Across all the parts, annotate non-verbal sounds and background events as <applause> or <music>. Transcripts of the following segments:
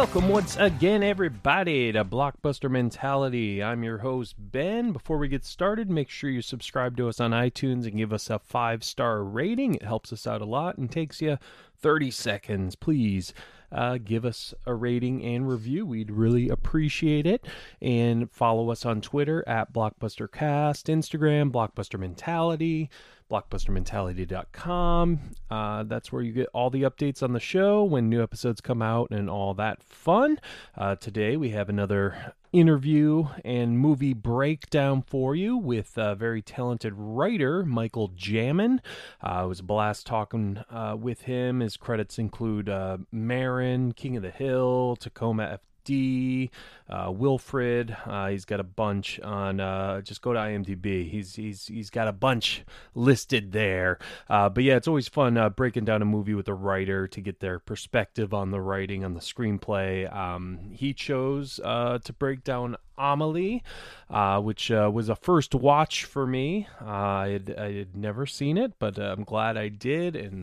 Welcome once again, everybody, to Blockbuster Mentality. I'm your host, Ben. Before we get started, make sure you subscribe to us on iTunes and give us a five star rating. It helps us out a lot and takes you 30 seconds. Please uh, give us a rating and review. We'd really appreciate it. And follow us on Twitter at BlockbusterCast, Instagram, Blockbuster Mentality blockbustermentality.com. Uh, that's where you get all the updates on the show when new episodes come out and all that fun. Uh, today we have another interview and movie breakdown for you with a very talented writer, Michael Jamin. Uh, it was a blast talking uh, with him. His credits include uh, Maron, King of the Hill, Tacoma D, uh, Wilfred. Uh, he's got a bunch on. Uh, just go to IMDb. He's he's he's got a bunch listed there. Uh, but yeah, it's always fun uh, breaking down a movie with a writer to get their perspective on the writing on the screenplay. Um, he chose uh, to break down Amelie, uh, which uh, was a first watch for me. Uh, I, had, I had never seen it, but I'm glad I did and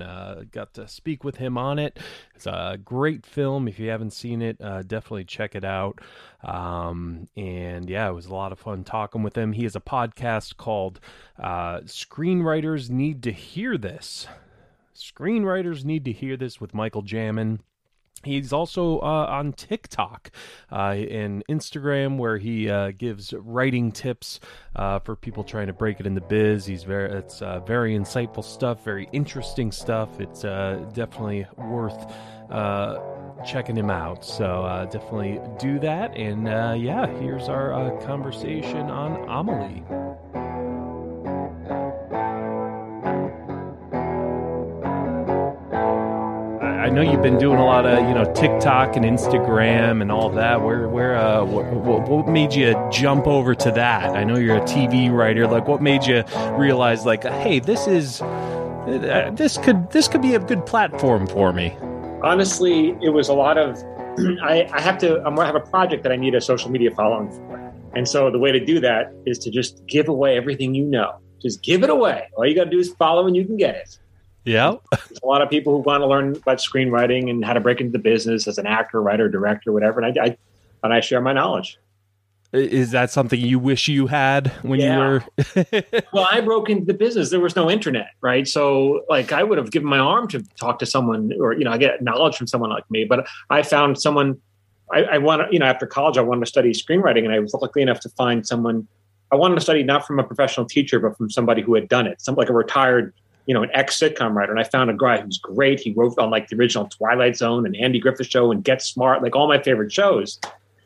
got to speak with him on it. It's a great film. If you haven't seen it, uh, definitely check it out. Um, and yeah, it was a lot of fun talking with him. He has a podcast called Screenwriters Need to Hear This. Screenwriters Need to Hear This with Michael Jamin. He's also uh, on TikTok uh, and Instagram, where he uh, gives writing tips uh, for people trying to break it in the biz. He's very, it's uh, very insightful stuff, very interesting stuff. It's uh, definitely worth checking him out. So definitely do that. And yeah, here's our conversation on Amelie. Know you've been doing a lot of you know TikTok and Instagram and all that. Where where uh, what, what made you jump over to that? I know you're a TV writer. Like, what made you realize like, hey, this is uh, this could this could be a good platform for me? Honestly, it was a lot of <clears throat> I, I have to I'm gonna have a project that I need a social media following for, and so the way to do that is to just give away everything you know. Just give it away. All you got to do is follow, and you can get it. Yeah. There's a lot of people who want to learn about screenwriting and how to break into the business as an actor, writer, director, whatever. And I, I and I share my knowledge. Is that something you wish you had when yeah. you were? <laughs> <laughs> well, I broke into the business. There was no internet, right? So, like, I would have given my arm to talk to someone, or you know, I get knowledge from someone like me. But I found someone. I, I want, you know, after college, I wanted to study screenwriting, and I was lucky enough to find someone. I wanted to study not from a professional teacher, but from somebody who had done it, some like a retired you know, an ex sitcom writer. And I found a guy who's great. He wrote on like the original Twilight Zone and Andy Griffith Show and Get Smart, like all my favorite shows.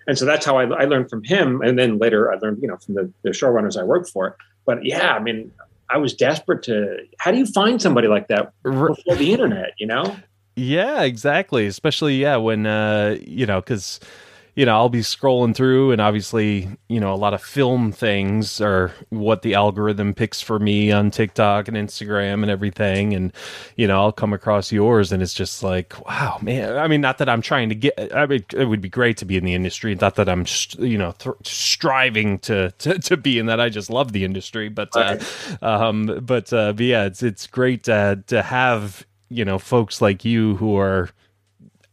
And so that's how I, I learned from him. And then later I learned, you know, from the, the showrunners I worked for. But yeah, I mean, I was desperate to. How do you find somebody like that before the internet? You know? Yeah, exactly. Especially yeah, when uh, you know, because you know, I'll be scrolling through, and obviously, you know, a lot of film things are what the algorithm picks for me on TikTok and Instagram and everything. And, you know, I'll come across yours, and it's just like, wow, man. I mean, not that I'm trying to get, I mean, it would be great to be in the industry. Not that I'm, you know, th- striving to, to, to be in that. I just love the industry. But, uh, um, but, uh, but yeah, it's, it's great uh, to have, you know, folks like you who are,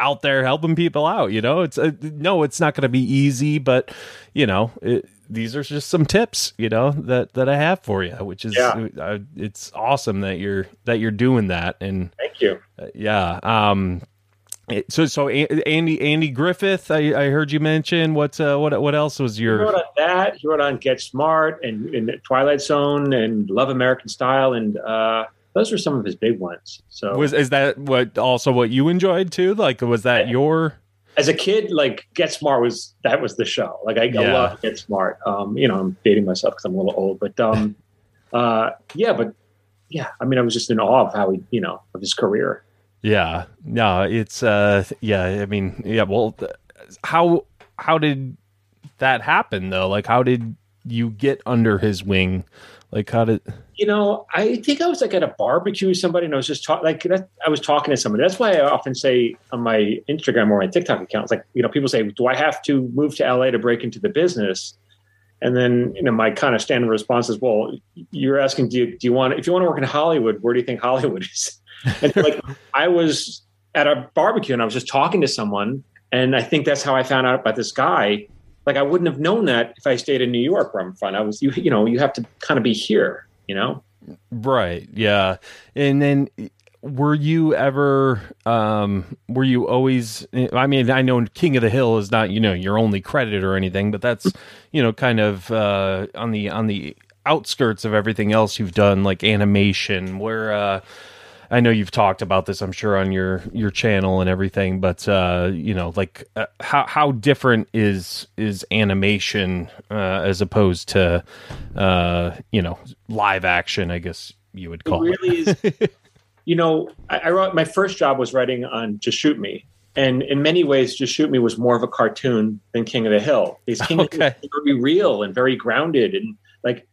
out there helping people out. You know, it's uh, no, it's not going to be easy, but you know, it, these are just some tips, you know, that that I have for you, which is yeah. uh, it's awesome that you're that you're doing that. And thank you. Uh, yeah. Um. So so Andy Andy Griffith, I, I heard you mention. What uh, what what else was your? He wrote on that. He wrote on Get Smart and, and Twilight Zone and Love American Style and uh, those were some of his big ones. So was is that what also what you enjoyed too? Like was that your as a kid, like Get Smart was that was the show. Like I, Yeah. I love Get Smart. Um, you know, I'm dating myself because I'm a little old, but um, <laughs> uh, yeah, but yeah, I mean, I was just in awe of how he, you know, of his career. Yeah. No, it's uh yeah, I mean, yeah, well th- how how did that happen though? Like how did you get under his wing? Like how did You know, I think I was like at a barbecue with somebody, and I was just talking. Like that, I was talking to somebody. That's why I often say on my Instagram or my TikTok accounts, like you know, people say, "Do I have to move to LA to break into the business?" And then you know, my kind of standard response is, "Well, you're asking, do you do you want if you want to work in Hollywood? Where do you think Hollywood is?" <laughs> And like, I was at a barbecue, and I was just talking to someone, and I think that's how I found out about this guy. Like, I wouldn't have known that if I stayed in New York, where I'm from. I was, you, you know, you have to kind of be here, you know. Right. Yeah. And then were you ever um were you always I mean I know King of the Hill is not you know your only credit or anything but that's you know kind of uh on the on the outskirts of everything else you've done like animation where uh I know you've talked about this I'm sure on your your channel and everything but uh you know like uh, how how different is is animation uh as opposed to uh you know live action I guess you would call it it. really is <laughs> you know I, I wrote my first job was writing on just shoot me and in many ways just shoot me was more of a cartoon than king of the hill because king of the hill very real and very grounded and like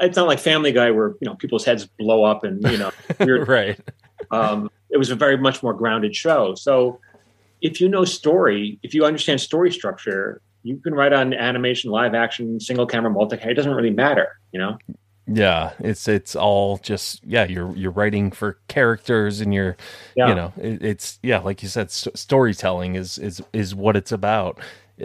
it's not like family guy where you know people's heads blow up and you know <laughs> weird right. um, it was a very much more grounded show. So if you know story, if you understand story structure, you can write on animation, live action, single camera, multi camera. It doesn't really matter, you know. Yeah, it's it's all just yeah. You're you're writing for characters, and you're Yeah. you know it, it's yeah, like you said, st- storytelling is is is what it's about.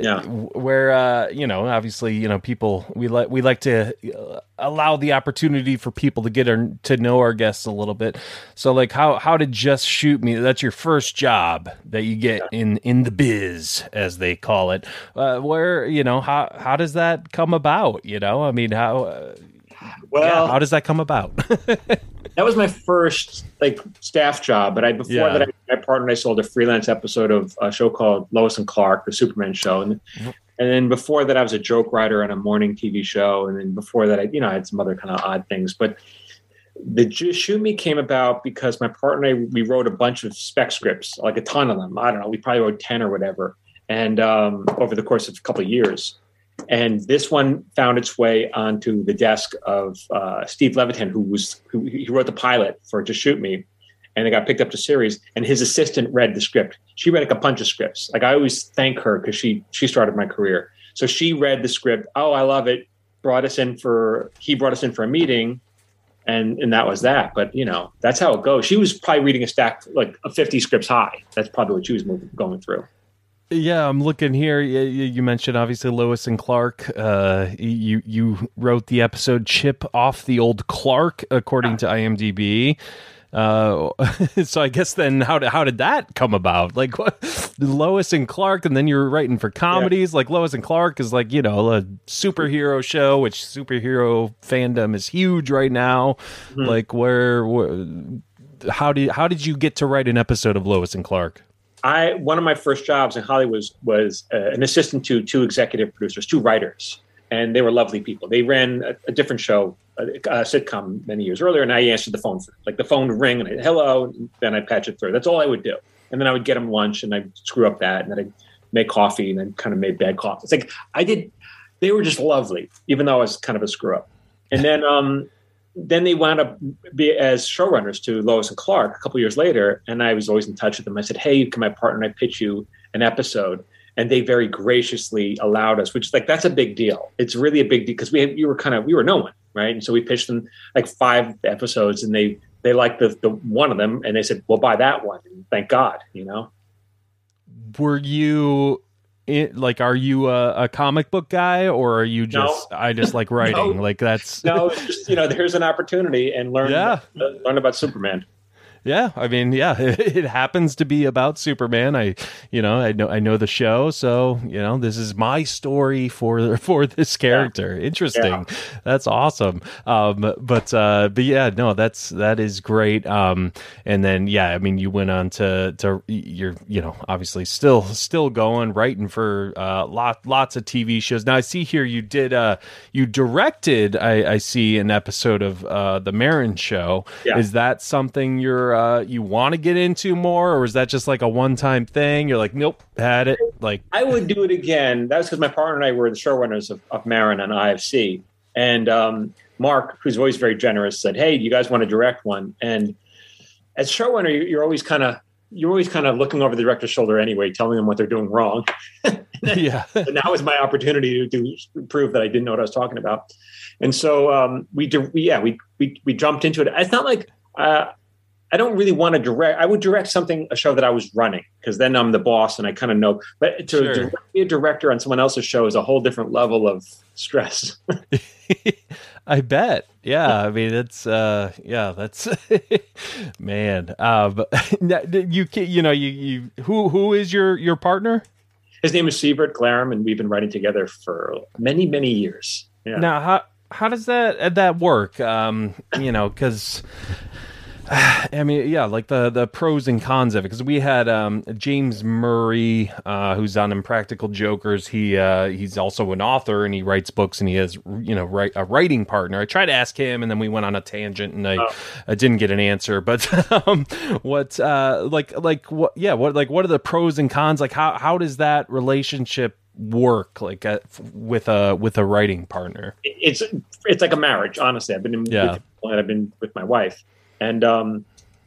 Yeah. Where uh, you know, obviously, you know, people we like we like to uh, allow the opportunity for people to get our, to know our guests a little bit. So, like, how how did just shoot me? That's your first job that you get in in the biz, as they call it. Uh, where you know how how does that come about? You know, I mean, how uh, Well, yeah, how does that come about? <laughs> that was my first like staff job. But I before Yeah. that, I, my partner and I sold a freelance episode of a show called Lois and Clark, the Superman show, and Mm-hmm. and then before that, I was a joke writer on a morning TV show, and then before that, I you know I had some other kind of odd things, but. The Just Shoot Me came about because my partner and I, we wrote a bunch of spec scripts, like a ton of them. I don't know, we probably wrote 10 or whatever. And um, over the course of a couple of years. And this one found its way onto the desk of uh, Steve Levitan, who was who he wrote the pilot for To Shoot Me, and it got picked up to series. And his assistant read the script. She read like a bunch of scripts. Like I always thank her because she she started my career. So she read the script. Oh, I love it. Brought us in for he brought us in for a meeting, and and that was that. But you know that's how it goes. She was probably reading a stack like a fifty scripts high. That's probably what she was moving, going through. Yeah, I'm looking here. You, mentioned obviously Lois and Clark. Uh, you you wrote the episode "Chip Off the Old Clark" according to IMDb. Uh, <laughs> so I guess then how did how did that come about? Like what, Lois and Clark, and then you were writing for comedies. Like Lois and Clark is like you know a superhero show, which superhero fandom is huge right now. Like where, where how did how did you get to write an episode of Lois and Clark? I one of my first jobs in Hollywood was, was uh, an assistant to two executive producers, two writers, and they were lovely people. They ran a, a different show, a, a sitcom many years earlier, and I answered the phone for them. like the phone would ring and I, hello, and then I would patch it through. That's all I would do, and then I would get them lunch and I'd screw up that, and then I'd make coffee and then kind of made bad coffee. It's like I did. They were just lovely, even though I was kind of a screw up. And then um, then they wound up be as showrunners to Lois and Clark a couple years later, and I was always in touch with them. I said, "Hey, you can my partner and I pitch you an episode?" And they very graciously allowed us, which is like that's a big deal. It's really a big deal because we had, we were kind of we were no one, right? And so we pitched them like five episodes, and they they liked the the one of them, and they said, "We'll buy that one." And thank God, you know. were you it, like are you a, a comic book guy or are you just i just like <laughs> writing No. like that's No, it's just you know, there's an opportunity and learn Yeah. learn about Superman. Yeah, I mean, yeah, <laughs> it happens to be about Superman. I, you know, I know I know the show, so you know, this is my story for <laughs> for this character. Yeah. Interesting. Yeah. That's awesome. Um, but uh, but yeah, no, that's that is great. Um, and then yeah, I mean, you went on to to you're you know obviously still still going writing for uh, lot lots of TV shows. Now I see here you did uh you directed I, I see an episode of uh the Maron Show. Yeah. Is that something you're uh, you want to get into more, or is that just like a one time thing? You're like, nope, had it. Like, I would do it again. That was because my partner and I were the showrunners of, of Maron and IFC, and um, Mark, who's always very generous, said, "Hey, you guys want to direct one?" And as showrunner, you're always kind of you're always kind of looking over the director's shoulder anyway, telling them what they're doing wrong. <laughs> <laughs> yeah. and that was my opportunity to, to, prove that I didn't know what I was talking about. And so um, we, we, yeah, we, we, we jumped into it. It's not like uh, I don't really want to direct. I would direct something, a show that I was running, because then I'm the boss and I kind of know. But to sure. be a director on someone else's show is a whole different level of stress. <laughs> I bet. Yeah, I mean it's uh yeah, that's <laughs> man. Um <laughs> you you know, you you who who is your your partner? His name is Sivert Glarum and we've been writing together for many many years. Yeah. Now, how how does that that work? Um, you know, cuz <sighs> I mean, yeah, like the the pros and cons of it because we had um, James Murray, uh, who's on Impractical Jokers. He uh, he's also an author and he writes books and he has you know write, a writing partner. I tried to ask him and then we went on a tangent and I, oh. I didn't get an answer. But <laughs> um, what uh, like like what yeah what like what are the pros and cons? Like how how does that relationship work like uh, with a with a writing partner? It's it's like a marriage. Honestly, I've been in, yeah. with, I've been with my wife and um,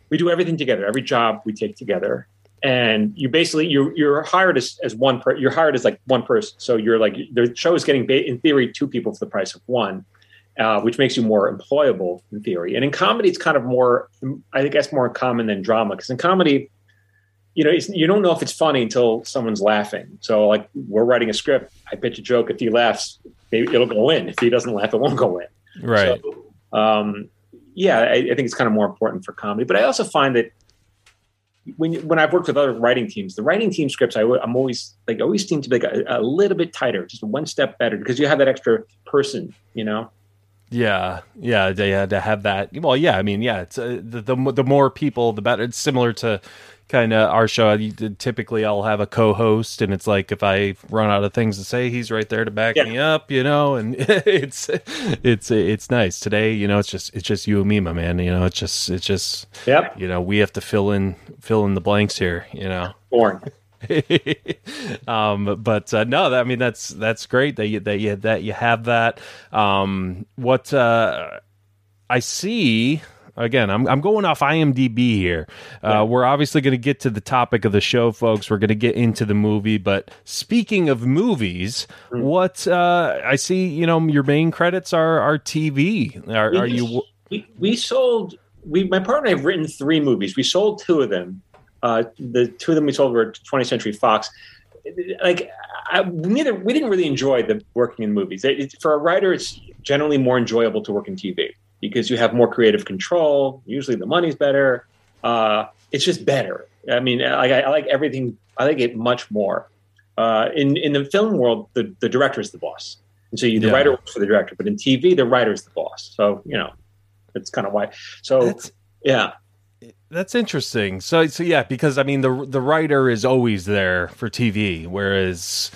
we do everything together. Every job we take together, and you basically you're you're hired as, as one per you're hired as like one person. So you're like the show is getting in theory two people for the price of one. Uh, which makes you more employable in theory. And in comedy, it's kind of more, I guess, more common than drama. Because in comedy, you know, you don't know if it's funny until someone's laughing. So, like, we're writing a script. I pitch a joke. If he laughs, maybe it'll go in. If he doesn't laugh, it won't go in. Right. So, um, yeah, I, I, think it's kind of more important for comedy. But I also find that when when I've worked with other writing teams, the writing team scripts I, am always like always seem to be like a, a, little bit tighter, just one step better because you have that extra person, you know. Yeah, yeah, yeah. To have that, well, yeah. I mean, yeah. It's uh, the, the the more people, the better. It's similar to kind of our show. Typically, I'll have a co-host, and it's like if I run out of things to say, he's right there to back yeah. me up, you know. And <laughs> it's it's it's nice today. You know, it's just it's just you and me, my man. You know, it's just it's just yep. You know, we have to fill in fill in the blanks here. You know, boring. <laughs> um, but uh, no, I mean that's that's great that you that you that you have that. Um, what uh, I see again, I'm, I'm going off IMDb here. Uh, yeah. We're obviously going to get to the topic of the show, folks. We're going to get into the movie. But speaking of movies, mm. what uh, I see, you know, your main credits are are TV. Are, are you? We, we sold. We my partner and I have written three movies. We sold two of them. Uh, the two of them we sold were 20th Century Fox. Like I, neither, we didn't really enjoy the working in movies. It, it, for a writer, it's generally more enjoyable to work in TV because you have more creative control. Usually the money's better. Uh, it's just better. I mean, I, I, like everything. I like it much more. Uh, in in the film world, the, the director is the boss, and so you, the yeah. writer works for the director. But in TV, the writer is the boss. So you know, it's kind of why. So that's, yeah, that's interesting. So so yeah, because I mean the the writer is always there for TV, whereas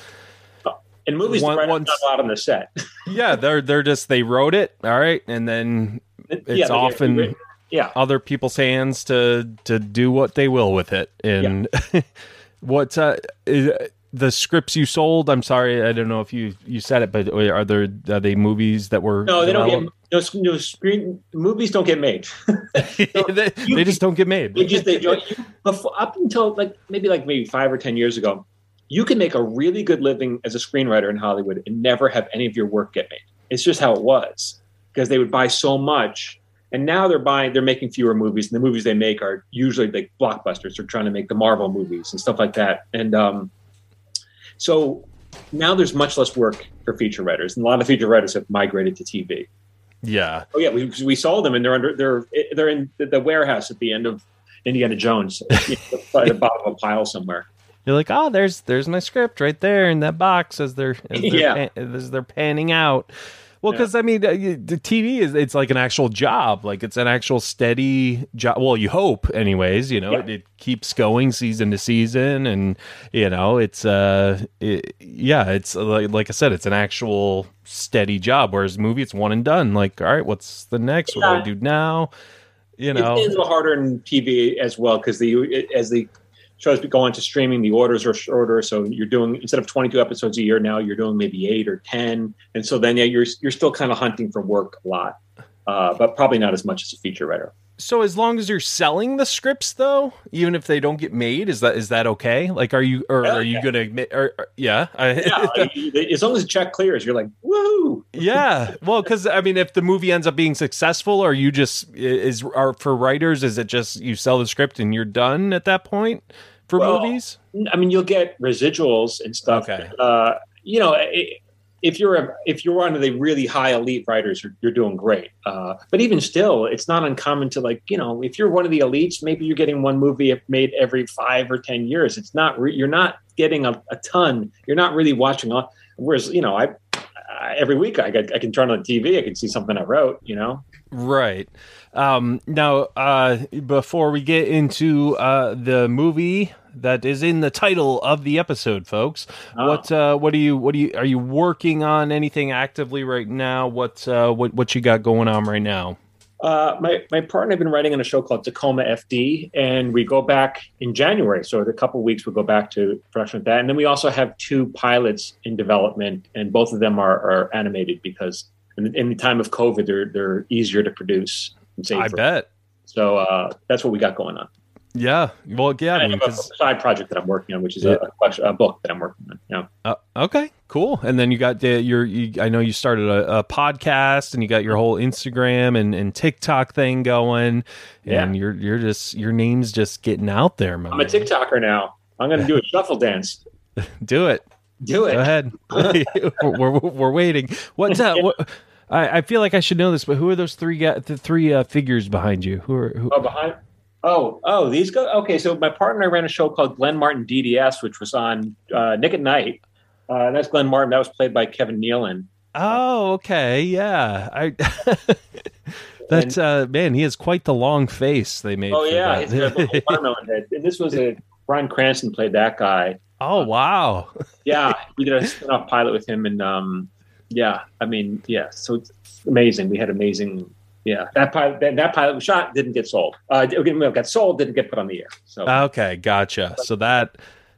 in movies, One, the once, not allowed on the set. <laughs> yeah, they're they're just they wrote it, all right, and then it's yeah, often yeah. other people's hands to to do what they will with it. And yeah. <laughs> what uh, is, the scripts you sold? I'm sorry, I don't know if you you said it, but are there are they movies that were no? They developed? don't get no, no screen movies don't get made. <laughs> so they, you, they, just don't get made. They just they you, before, up until like maybe like maybe five or ten years ago you can make a really good living as a screenwriter in Hollywood and never have any of your work get made. It's just how it was because they would buy so much. And now they're buying, they're making fewer movies, and the movies they make are usually like blockbusters. They're trying to make the Marvel movies and stuff like that. And um, so now there's much less work for feature writers, and a lot of feature writers have migrated to TV. Yeah. Oh yeah, we we saw them, and they're under they're they're in the warehouse at the end of Indiana Jones <laughs> you know, at the bottom of a pile somewhere. You're like, oh, there's there's my script right there in that box as they're as they're, Yeah. pan- as they're panning out. Well, because I mean, uh, the TV is it's like an actual job, like it's an actual steady job. Well, you hope, anyways. You know, Yeah. it, it keeps going season to season, and you know, it's uh, it, yeah, it's uh, like like I said, it's an actual steady job. Whereas movie, it's one and done. Like, all right, what's the next? What do I do now? You know, It's a little harder in TV as well because the as the shows go on to streaming, the orders are shorter. So you're doing instead of 22 episodes a year now, you're doing maybe eight or 10, and so then yeah, you're you're still kind of hunting for work a lot, uh, but probably not as much as a feature writer. So as long as you're selling the scripts, though, even if they don't get made, is that is that okay? Like, are you or Yeah, are you yeah. gonna admit? Or, or- yeah, Yeah, <laughs> as long as the check clears, you're like woohoo. yeah. Well, because I mean, if the movie ends up being successful, are you just is are for writers? Is it just you sell the script and you're done at that point for Well, movies? I mean, you'll get residuals and stuff. Okay. Uh, you know, i- if you're a, if you're one of the really high elite writers, you're, you're doing great. Uh, but even still, it's not uncommon to like, you know, if you're one of the elites, maybe you're getting one movie made every five or ten years. It's not re- you're not getting a, a ton. You're not really watching. A, whereas, you know, I every week I, I can turn on the TV, I can see something I wrote. You know, Right. Um, now, uh, before we get into uh, the movie that is in the title of the episode, folks, Oh. what uh, what do you what do you are you working on anything actively right now? What uh, what what you got going on right now? Uh, my my partner I've been writing on a show called Tacoma FD, and we go back in January. So in a couple of weeks, we'll go back to production with that, and then we also have two pilots in development, and both of them are, are animated because in, in the time of COVID, they're they're easier to produce. And safer. I bet. So uh, that's what we got going on. Yeah. Well, yeah. I I mean, have a side project that I'm working on, which is Yeah. a, question- a book that I'm working on. Yeah. uh, okay, cool. And then you got the your. You, I know you started a, a podcast, and you got your whole Instagram and, and TikTok thing going, and Yeah. you're you're just your name's just getting out there, man. I'm a TikToker now. I'm going to do a <laughs> shuffle dance. <laughs> Do it. Do it. Go ahead. <laughs> we're, we're, waiting. What's what? I, I feel like I should know this, but who are those three the three uh, figures behind you? Who are who? Oh, behind. Oh, oh, these go. Okay, so my partner ran a show called Glenn Martin DDS, which was on uh, Nick at Nite. Uh, that's Glenn Martin. That was played by Kevin Nealon. Oh, okay, yeah. I. <laughs> That's uh man, he has quite the long face they made. Oh yeah, he's got a <laughs> watermelon head. And this was a Bryan Cranston played that guy. oh wow. Yeah, <laughs> we did a spin-off pilot with him, and um, yeah, I mean, yeah, so it's amazing. We had amazing. Yeah, that pilot, that, that pilot was shot, didn't get sold. Uh, it got sold, didn't get put on the air. So Okay, gotcha. So that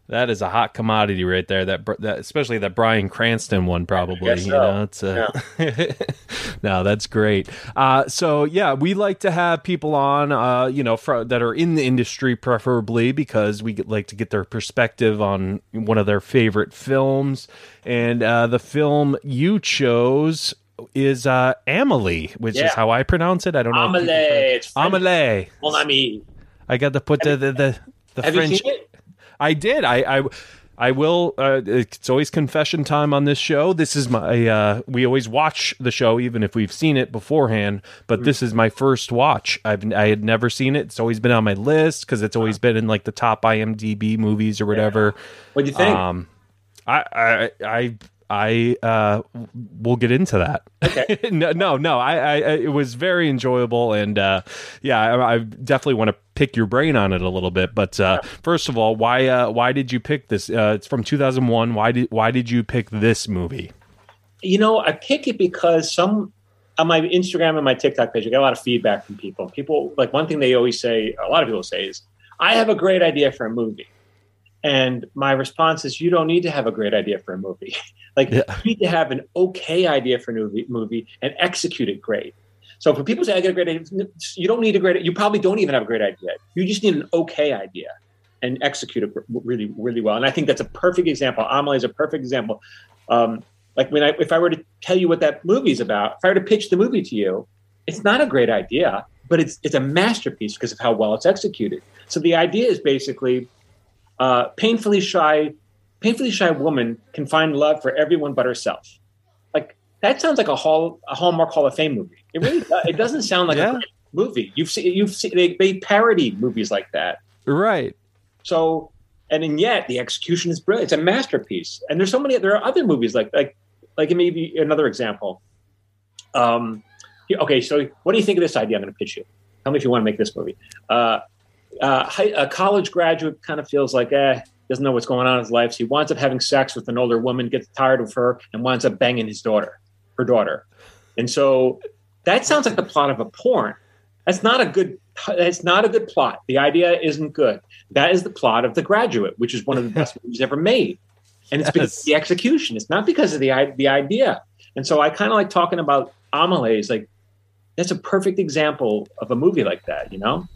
that is a hot commodity right there. That, that especially that Bryan Cranston one, probably. guess You so. know, it's a, <laughs> no, that's great. Uh, so yeah, we like to have people on, uh, you know, fr- that are in the industry, preferably because we get, like to get their perspective on one of their favorite films. And uh, the film you chose is uh, Amelie, which is how I pronounce it. I don't know. Amelie, it's French. Amelie. Mon ami. I got to put the the the, the French. you seen it? I did. I I, I will. Uh, it's always confession time on this show. This is my. Uh, we always watch the show even if we've seen it beforehand. But this is my first watch. I've I had never seen it. It's always been on my list because it's always been in like the top IMDb movies or whatever. What do you think? Um, I I I. I uh, we'll get into that. Okay. <laughs> no, no, no. I, I, I, it was very enjoyable, and uh, yeah, I, I definitely want to pick your brain on it a little bit. But uh, first of all, why, uh, why did you pick this? Uh, it's from 2001. Why did, why did you pick this movie? you know, I pick it because some on my Instagram and my TikTok page, I get a lot of feedback from people. People like one thing they always say, a lot of people say is, I have a great idea for a movie. And my response is, you don't need to have a great idea for a movie. <laughs> like Yeah. you need to have an okay idea for a movie, movie and execute it great. So for people say I get a great idea, you don't need a great. You probably don't even have a great idea. You just need an okay idea and execute it really, really well. And I think that's a perfect example. Amelie is a perfect example. Um, like when I, if I were to tell you what that movie is about, if I were to pitch the movie to you, it's not a great idea, but it's it's a masterpiece because of how well it's executed. So the idea is basically, uh, painfully shy, painfully shy woman can find love for everyone but herself. Like that sounds like a hall a Hallmark Hall of Fame movie. It really does. it doesn't sound like <laughs> Yeah. a movie. You've seen you've seen they, they parody movies like that. Right. So and and yet the execution is brilliant. It's a masterpiece. And there's so many there are other movies like like like maybe another example. Um okay, so what do you think of this idea I'm going to pitch you? Tell me if you want to make this movie. Uh, uh, a college graduate kind of feels like, eh, doesn't know what's going on in his life. So he winds up having sex with an older woman, gets tired of her, and winds up banging his daughter, her daughter. And so that sounds like the plot of a porn. That's not a good. That's not a good plot. The idea isn't good. That is the plot of The Graduate, which is one of the best <laughs> movies ever made, and it's yes. because of the execution. It's not because of the the idea. And so I kind of like talking about Amelie. Is Like that's a perfect example of a movie like that. You know.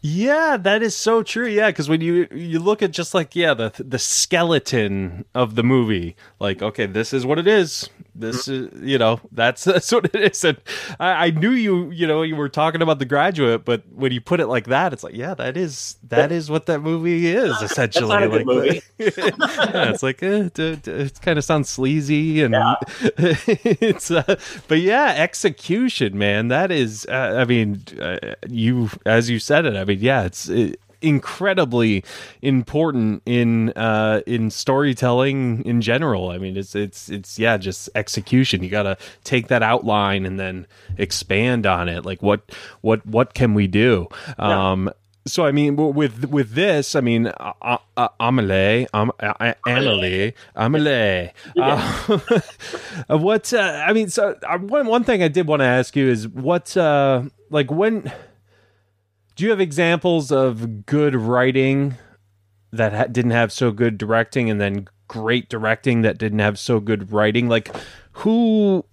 Yeah, that is so true. Yeah, because when you you look at just like yeah the the skeleton of the movie, like okay, this is what it is. This is you know that's <laughs> that's what it is. And I, I, knew you you know you were talking about the graduate, but when you put it like that, it's like yeah, that is that is what that movie is essentially. like <laughs> movie. yeah, it's like eh, d- it kind of sounds sleazy and yeah. <laughs> it's uh, but yeah, execution, man. That is uh, I mean uh, you as you said it. I mean, yeah, it's it, incredibly important in uh in storytelling in general. I mean it's it's it's yeah just execution. You got to take that outline and then expand on it. Like what what what can we do? Yeah. um so I mean, with with this, I mean, uh, uh, Amelie, um, uh, Amelie, Amelie. Uh, <laughs> what uh, I mean, so uh, one one thing I did want to ask you is what, uh, like, when do you have examples of good writing that ha- didn't have so good directing, and then great directing that didn't have so good writing? Like, who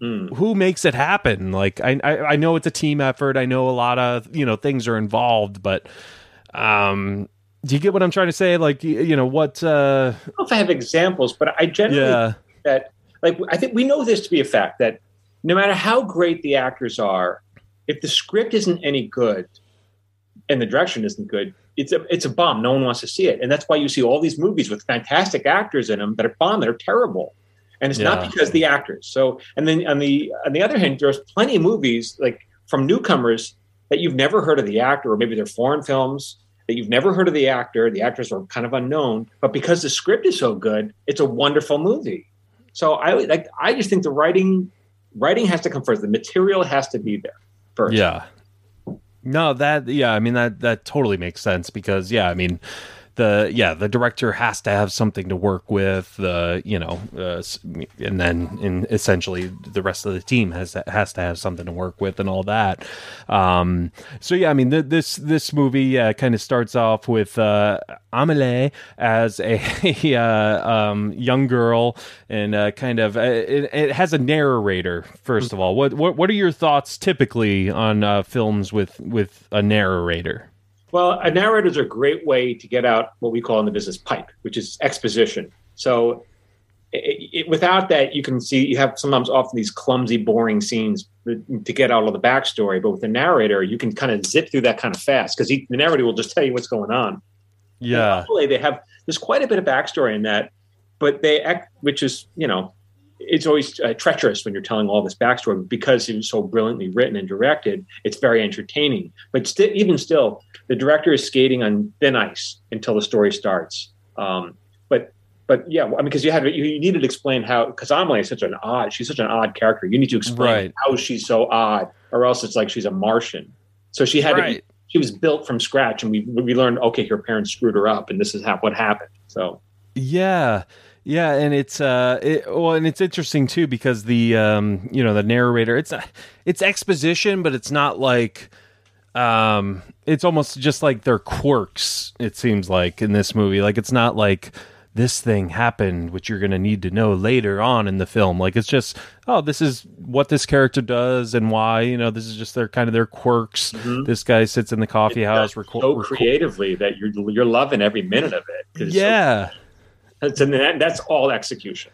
Mm. who makes it happen like I, I, I know it's a team effort i know a lot of you know things are involved but um do you get what i'm trying to say like you, you know what uh i don't know if i have examples but i generally yeah. that like i think we know this to be a fact that no matter how great the actors are if the script isn't any good and the direction isn't good, it's a it's a bomb. No one wants to see it, and that's why you see all these movies with fantastic actors in them that are bomb that are terrible. And it's yeah. not because the actors. So, and then on the on the other hand, there's plenty of movies like from newcomers that you've never heard of the actor, or maybe they're foreign films that you've never heard of the actor. The actors are kind of unknown, but because the script is so good, it's a wonderful movie. So I like I just think the writing writing has to come first. The material has to be there first. Yeah, no, that yeah, I mean that that totally makes sense because yeah, I mean the yeah the director has to have something to work with the you know uh, and then in essentially the rest of the team has has to have something to work with and all that. Um, so yeah i mean th- this this movie uh, kind of starts off with uh, Amelie as a, a <laughs> uh, um, young girl and uh, kind of uh, it, it, has a narrator first of all. What what what are your thoughts typically on films with with a narrator well, uh, a narrator is a great way to get out what we call in the business pipe, which is exposition. So it, it, without that, you can see you have sometimes often these clumsy, boring scenes to get out all the backstory. But with the narrator, you can kind of zip through that kind of fast because the narrator will just tell you what's going on. Yeah, they have there's quite a bit of backstory in that, but they act, which is you know it's always uh, treacherous when you're telling all this backstory because it was so brilliantly written and directed. It's very entertaining, but st- even still, the director is skating on thin ice until the story starts. Um, but but yeah, I mean, because you had you, you needed to explain how because Amelie is such an odd, she's such an odd character. You need to explain right. how she's so odd, or else it's like she's a Martian. So she had right. to. Be, she was built from scratch, and we we learned okay, her parents screwed her up, and this is how, what happened. So yeah. Yeah, and it's uh, it, well, and it's interesting too because the um, you know, the narrator, it's it's exposition, but it's not like um, it's almost just like their quirks. It seems like in this movie, like it's not like this thing happened, which you're going to need to know later on in the film. Like it's just, oh, this is what this character does and why. You know, this is just their kind of their quirks. Mm-hmm. This guy sits in the coffee house, reco- so creatively that you're you're loving every minute of it. Yeah. So- that's, and that's all execution.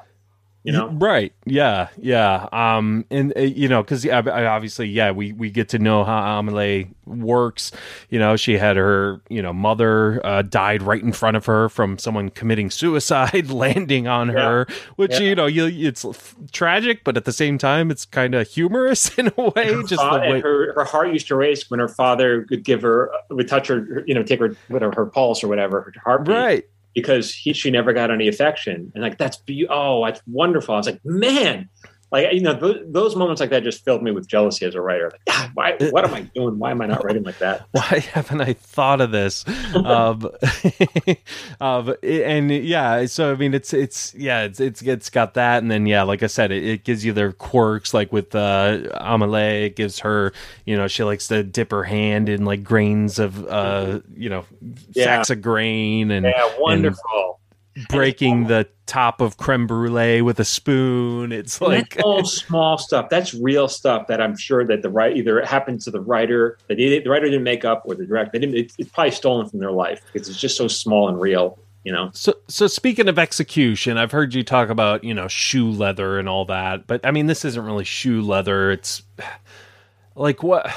you know right yeah yeah um and uh, you know because yeah, obviously yeah we we get to know how Amelie works you know she had her you know mother uh, died right in front of her from someone committing suicide <laughs> landing on yeah. her which yeah. you know you it's f- tragic but at the same time it's kind of humorous <laughs> in a way just the way her, her heart used to race when her father would give her would touch her you know take her whatever her pulse or whatever her heartbeat right because he she never got any affection. And like that's be- oh that's wonderful. I was like man like you know those, those, moments like that just filled me with jealousy as a writer. Like ah, why what am i doing? Why am i not writing like that? <laughs> Why haven't i thought of this? <laughs> Um, <laughs> um, and yeah so i mean it's it's yeah it's it's it's got that and then yeah like i said it, it gives you their quirks like with uh Amelie it gives her you know she likes to dip her hand in like grains of uh you know yeah. sacks of grain and yeah wonderful. and, breaking the top of creme brulee with a spoon. It's like that's all small stuff. That's real stuff that I'm sure that the right either it happened to the writer that the writer didn't make up or the director. They didn't. It, it's probably stolen from their life because it's just so small and real. You know. So so speaking of execution, I've heard you talk about you know shoe leather and all that, but I mean this isn't really shoe leather. It's <sighs> like what.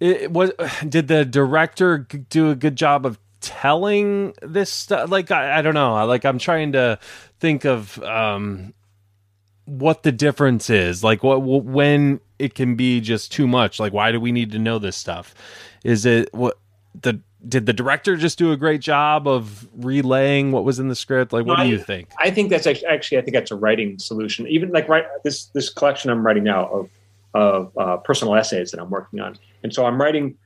It was <sighs> did the director do a good job of telling this stuff like I, I, don't know. Like i'm trying to think of um what the difference is. Like what when it can be just too much. Like why do we need to know this stuff? Is it what the did the director just do a great job of relaying what was in the script? Like what no, do you I, think? I think that's actually, actually i think that's a writing solution. Even like right this this collection i'm writing now of of uh, personal essays that i'm working on. And so i'm writing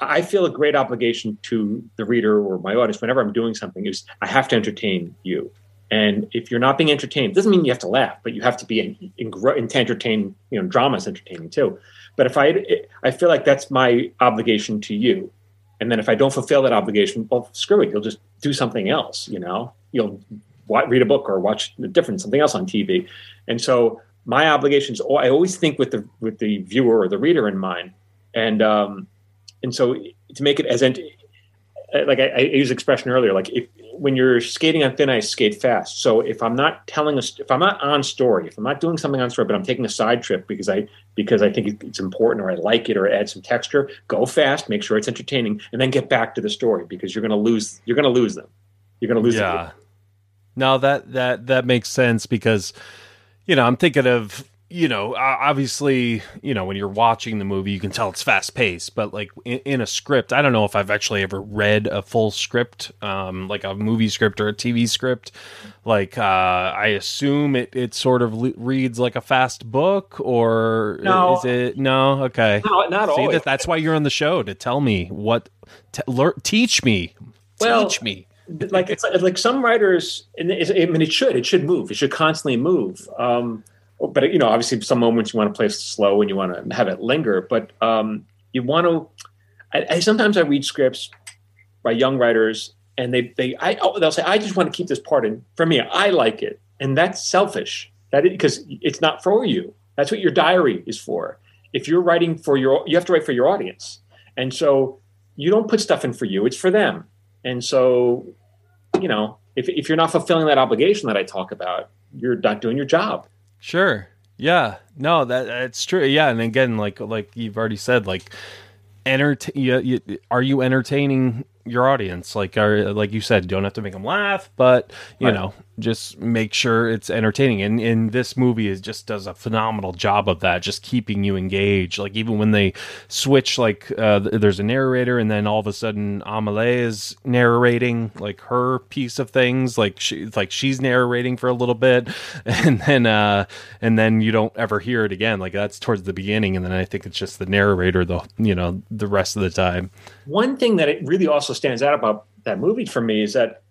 I feel a great obligation to the reader or my audience whenever I'm doing something is I have to entertain you. And if you're not being entertained, doesn't mean you have to laugh, but you have to be in, in, in to entertain. You know, drama is entertaining too. But if I, I feel like that's my obligation to you. And then if I don't fulfill that obligation, well, screw it. You'll just do something else. You know, you'll read a book or watch a different something else on TV. And so my obligations, I always think with the with the viewer or the reader in mind. And um, and so to make it as ent- like I, I used expression earlier, like if when you're skating on thin ice, skate fast. So if I'm not telling us, if I'm not on story, if I'm not doing something on story, but I'm taking a side trip because I because I think it's important or I like it or add some texture, go fast, make sure it's entertaining, and then get back to the story because you're going to lose you're going to lose them. You're going to lose. Yeah. Them. That that that makes sense because you know I'm thinking of you know, obviously, you know, when you're watching the movie, you can tell it's fast paced, but like in, in, a script, I don't know if I've actually ever read a full script, um, like a movie script or a TV script. Like, uh, I assume it, it sort of le- reads like a fast book, or no. is it? No, okay. No, not See, always. That, that's why you're on the show to tell me what, t- teach me, well, teach me like it's like some writers and i mean it should it should move it should constantly move um but you know, obviously, some moments you want to play slow and you want to have it linger. But um, you want to. I, I, sometimes I read scripts by young writers, and they they I, oh, they'll say, "I just want to keep this part in for me. I like it," and that's selfish. That because it's not for you. That's what your diary is for. If you're writing for your, you have to write for your audience, and so you don't put stuff in for you. It's for them. And so, you know, if if you're not fulfilling that obligation that I talk about, you're not doing your job. Sure. Yeah. No, that that's true. Yeah, and again, like like you've already said, like, entertain. You, you, are you entertaining your audience? Like, are like you said, don't have to make them laugh, but you right. know, just make sure it's entertaining. And in this movie, it just does a phenomenal job of that, just keeping you engaged. Like even when they switch, like uh, there's a narrator, and then all of a sudden Amelie is narrating like her piece of things, like she like she's narrating for a little bit, <laughs> and then uh, and then you don't ever hear it again. Like that's towards the beginning, and then I think it's just the narrator the you know the rest of the time. One thing that it really also stands out about that movie for me is that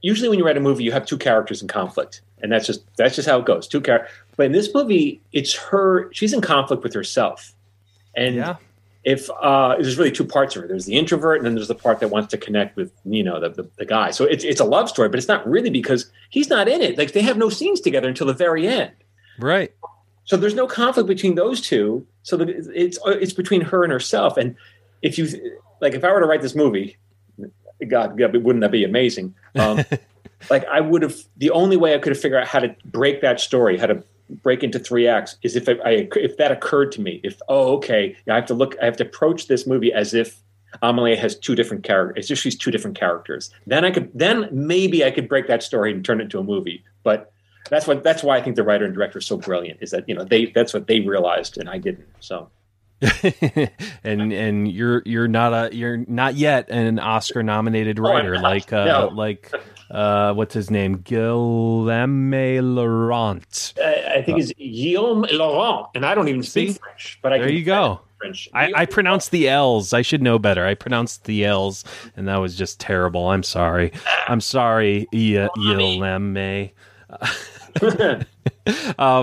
usually when you write a movie, you have two characters in conflict, and that's just that's just how it goes. Two characters. But in this movie, it's her. She's in conflict with herself, and yeah. if uh, there's really two parts of her. There's the introvert, and then there's the part that wants to connect with you know the, the, the guy. So it's it's a love story, but it's not really because he's not in it. Like they have no scenes together until the very end. Right. So there's no conflict between those two. So the, it's it's between her and herself. And if you like, if I were to write this movie, God, God wouldn't that be amazing? Um, <laughs> like I would have the only way I could have figured out how to break that story, how to break into three acts, is if I if that occurred to me. If oh okay, I have to look, I have to approach this movie as if Amelie has two different characters. It's just she's two different characters. Then I could then maybe I could break that story and turn it into a movie. But that's what that's why I think the writer and director is so brilliant. Is that you know they that's what they realized and I didn't. So. <laughs> and and you're you're not a you're not yet an Oscar nominated oh, writer oh, like uh no. like uh what's his name Guillaume Laurent. I, I think uh, it's Guillaume Laurent, and I don't even speak See? French, but I there you go. French. I, I pronounced the L's. I should know better. I pronounced the L's, and that was just terrible. I'm sorry. I'm sorry, Guillaume. <laughs> <laughs>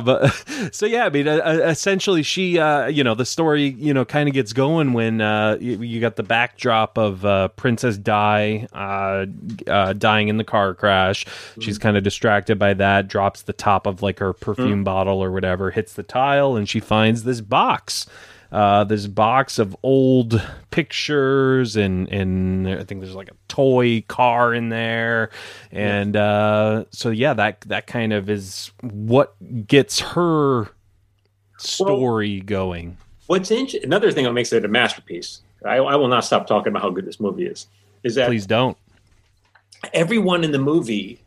but <laughs> so yeah, I mean, uh, uh, essentially, she, uh, you know, the story, you know, kind of gets going when uh, you, you, got the backdrop of uh, Princess Di dying in the car crash. Mm-hmm. She's kind of distracted by that. Drops the top of like her perfume mm-hmm. bottle or whatever, hits the tile, and she finds this box uh, this box of old pictures and and I think there's like a toy car in there, and yeah. uh, so yeah, that that kind of is what gets her story well, going. What's in- another thing that makes it a masterpiece. I, I will not stop talking about how good this movie is. Is that please don't. Everyone in the movie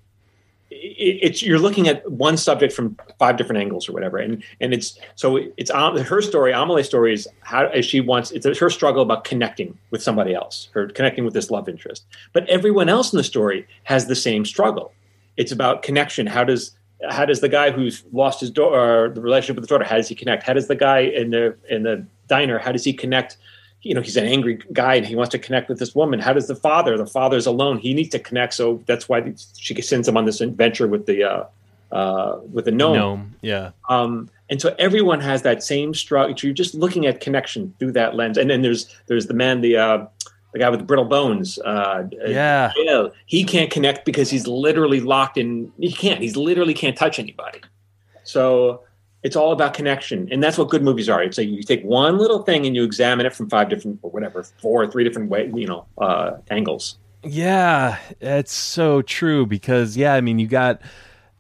it's you're looking at one subject from five different angles or whatever. And and it's so it's um, her story Amelie's story is how as she wants it's her struggle about connecting with somebody else her connecting with this love interest. But everyone else in the story has the same struggle. It's about connection. How does how does the guy who's lost his daughter uh, the relationship with the daughter how does he connect? How does the guy in the in the diner how does he connect you know he's an angry guy and he wants to connect with this woman. How does the father the father's alone. He needs to connect. So that's why she sends him on this adventure with the uh, uh, with the gnome. gnome yeah. Um, and so everyone has that same struggle. You're just looking at connection through that lens. And then there's there's the man the uh, the guy with the brittle bones uh, yeah. He can't connect because he's literally locked in. He can't. He's literally can't touch anybody. So it's all about connection, and that's what good movies are. It's like you take one little thing and you examine it from five different, or whatever, four or three different way, you know, uh, angles. Yeah, it's so true because yeah, I mean, you got,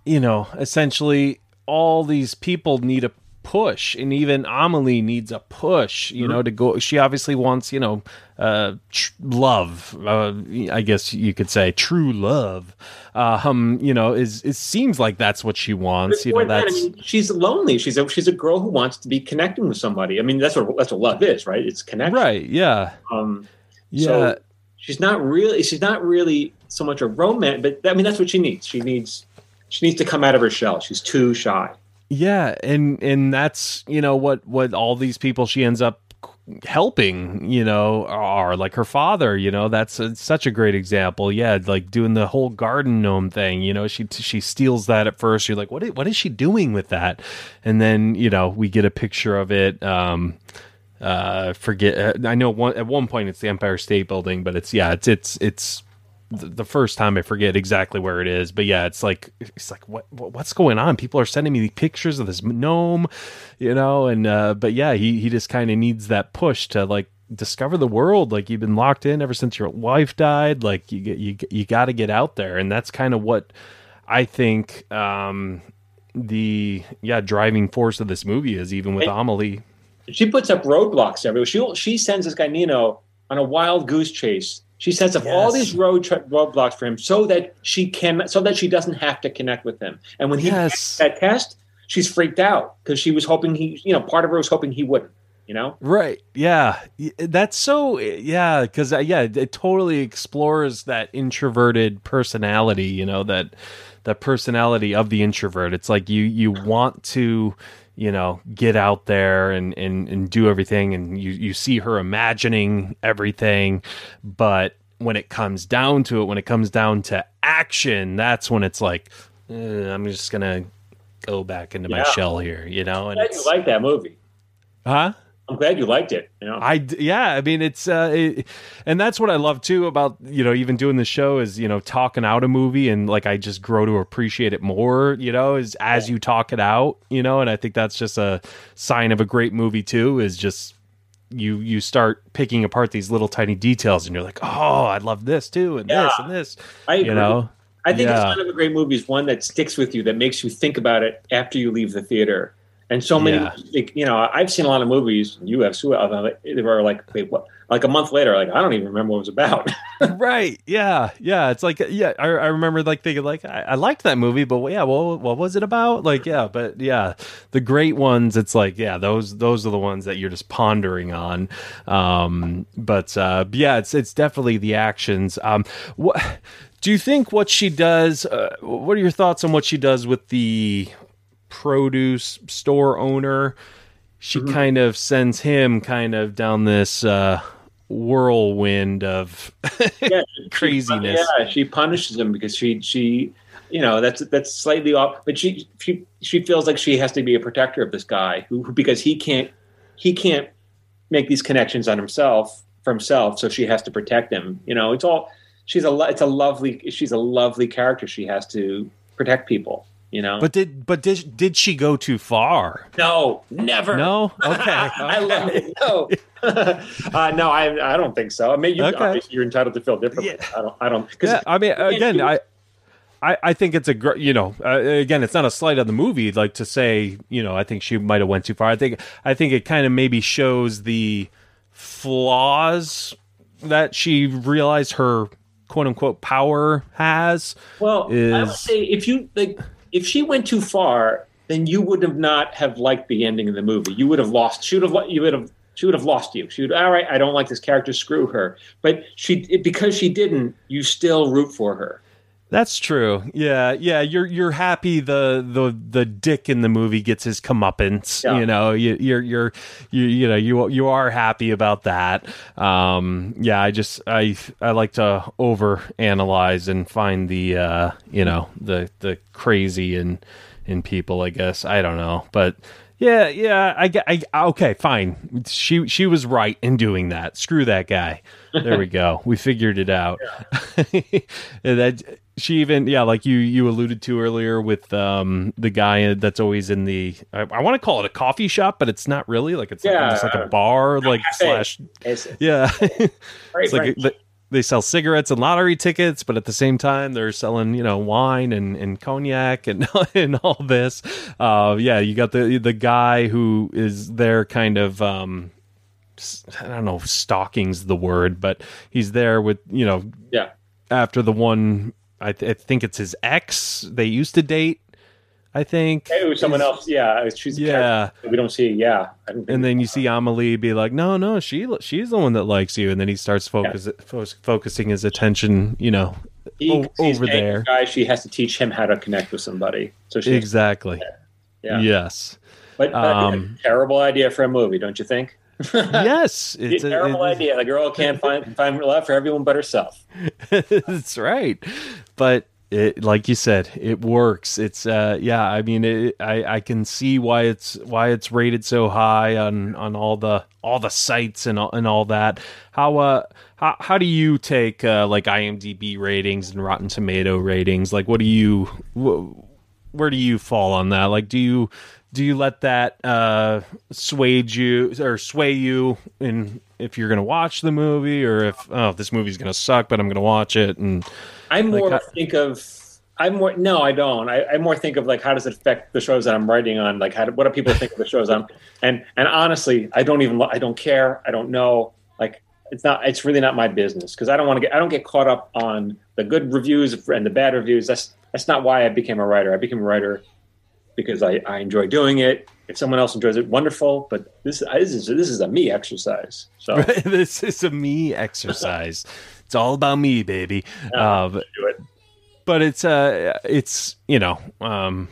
you know, essentially all these people need a push and even amelie needs a push you mm-hmm. know to go she obviously wants you know uh tr- love uh, i guess you could say true love. Uh, um you know is it seems like that's what she wants you know that's that, I mean, she's lonely. She's a she's a girl who wants to be connecting with somebody. I mean that's what that's what love is right? It's connection. Right yeah. Um yeah. so she's not really she's not really so much a romance but i mean that's what she needs. She needs she needs to come out of her shell. She's too shy yeah, and and that's you know what what all these people she ends up helping you know are like her father you know that's a, such a great example. Yeah like doing the whole garden gnome thing you know she she steals that at first you're like what is, what is she doing with that? And then you know we get a picture of it um uh forget uh, i know one at one point it's the empire state building but it's yeah it's it's it's the first time I forget exactly where it is, but yeah, it's like it's like what what's going on? People are sending me pictures of this gnome, you know, and uh, but yeah, he he just kind of needs that push to like discover the world. Like you've been locked in ever since your wife died. Like you you you got to get out there, and that's kind of what I think um, the yeah driving force of this movie is. Even with and Amelie, she puts up roadblocks everywhere. She she sends this guy Nino on a wild goose chase she sets up yes. all these road tra- roadblocks for him so that she can, so that she doesn't have to connect with him. And when he yes. that test, she's freaked out because she was hoping he, you know, part of her was hoping he wouldn't. You know, right? Yeah, that's so. Yeah, because uh, yeah, it totally explores that introverted personality. You know that that personality of the introvert. It's like you you want to you know get out there and and, and do everything. And you you see her imagining everything. But when it comes down to it when it comes down to action that's when it's like eh, i'm just gonna go back into yeah. my shell here you know? And you like that movie? Huh I'm glad you liked it. You know? I yeah, I mean it's uh, it, and that's what I love too about you know even doing the show is you know talking out a movie and like I just grow to appreciate it more. You know, is as you talk it out. You know, and I think that's just a sign of a great movie too. Is just you you start picking apart these little tiny details and you're like, oh, I love this too, and yeah, this and this. I agree. You know, I think Yeah. a sign of a great movie is one that sticks with you, that makes you think about it after you leave the theater. And so many, Yeah. like, you know, I've seen a lot of movies. You have, uh, they were like, wait, what? Like a month later, like I don't even remember what it was about. <laughs> right. Yeah. Yeah. It's like, yeah, I, I remember like thinking, like, I, I liked that movie, but yeah, well, what was it about? Like, yeah, but yeah, the great ones, it's like, yeah, those, those are the ones that you're just pondering on. Um, but, uh, yeah, it's, it's definitely the actions. Um, what, do you think what she does, uh, what are your thoughts on what she does with the produce store owner? She kind of sends him kind of down this, uh, whirlwind of <laughs> yeah, Craziness. yeah, she punishes him because she she you know that's that's slightly off, but she she she feels like she has to be a protector of this guy who who- because he can't he can't make these connections on himself for himself, so she has to protect him. You know, it's all she's a it's a lovely she's a lovely character. She has to protect people. You know, But did but did did she go too far? no, never. No. Okay. <laughs> I love it. No, <laughs> <laughs> uh, no, I, I don't think so. I mean, you, Okay. obviously you're entitled to feel differently. Yeah. I don't. I don't. Because Yeah. I mean, again, I. I, I think it's a great, you know, uh, again, it's not a slight on the movie, like to say, you know, I think she might have went too far. I think, I think it kind of maybe shows the flaws that she realized her quote unquote power has. Well, I would say if you like, if she went too far, then you would have not have liked the ending of the movie. You would have lost. She would have. You would have. She would have lost you. She would. All right, I don't like this character. Screw her. But she, because she didn't, you still root for her. That's true. Yeah, yeah. You're you're happy the the the dick in the movie gets his comeuppance. Yeah. You know, you, you're you're you you know you you are happy about that. Um, yeah. I just I I like to over analyze and find the uh you know the the crazy in in people. I guess I don't know, but. Yeah, yeah, I, get- I, okay, fine. She she was right in doing that. Screw that guy. There we go. We figured it out. <laughs> And that she even yeah, like you you alluded to earlier with um the guy that's always in the I, I want to call it a coffee shop, but it's not really like it's like, Yeah. almost like a bar like slash It's, <laughs> yeah. <laughs> it's like they, sell cigarettes and lottery tickets, but at the same time they're selling, you know, wine and, and cognac and <laughs> and all this. Uh, yeah, you got the the guy who is there, kind of. Um, I don't know, if stalking's the word, but he's there with you know yeah. after the one. I, th- I think it's his ex. They used to date. I think. It was someone else. Yeah, she's Yeah. we don't see. Yeah, I don't think and then you see Amelie be like, "No, no, she she's the one that likes you," and then he starts focus, fo- focusing his attention, you know, he, o- over there. Guy, she has to teach him how to connect with somebody. So she, exactly. yeah. Yes, But, but Um, terrible idea for a movie, don't you think? Yes, <laughs> It's a terrible it- idea. The girl can't find find love for everyone but herself. <laughs> That's right, but it, like you said, it works. It's uh, yeah. I mean, it, I I can see why it's why it's rated so high on on all the all the sites and all, and all that. How uh how how do you take uh, like IMDb ratings and Rotten Tomato ratings? Like, what do you wh- where do you fall on that? Like, do you do you let that uh sway you or sway you in if you're gonna watch the movie or if oh this movie's gonna suck but I'm gonna watch it and I more Like, think of I more no, I don't. I, I more think of like how does it affect the shows that I'm writing on? Like how do, what do people think of the shows I'm and and honestly, I don't even I don't care. I don't know. Like it's not it's really not my business because I don't want to get I don't get caught up on the good reviews and the bad reviews. That's that's not why I became a writer. I became a writer because I, I enjoy doing it. If someone else enjoys it, wonderful. But this this is this is a me exercise. So <laughs> this is a me exercise. <laughs> It's all about me, baby. Uh, but, do it. but it's uh it's you know um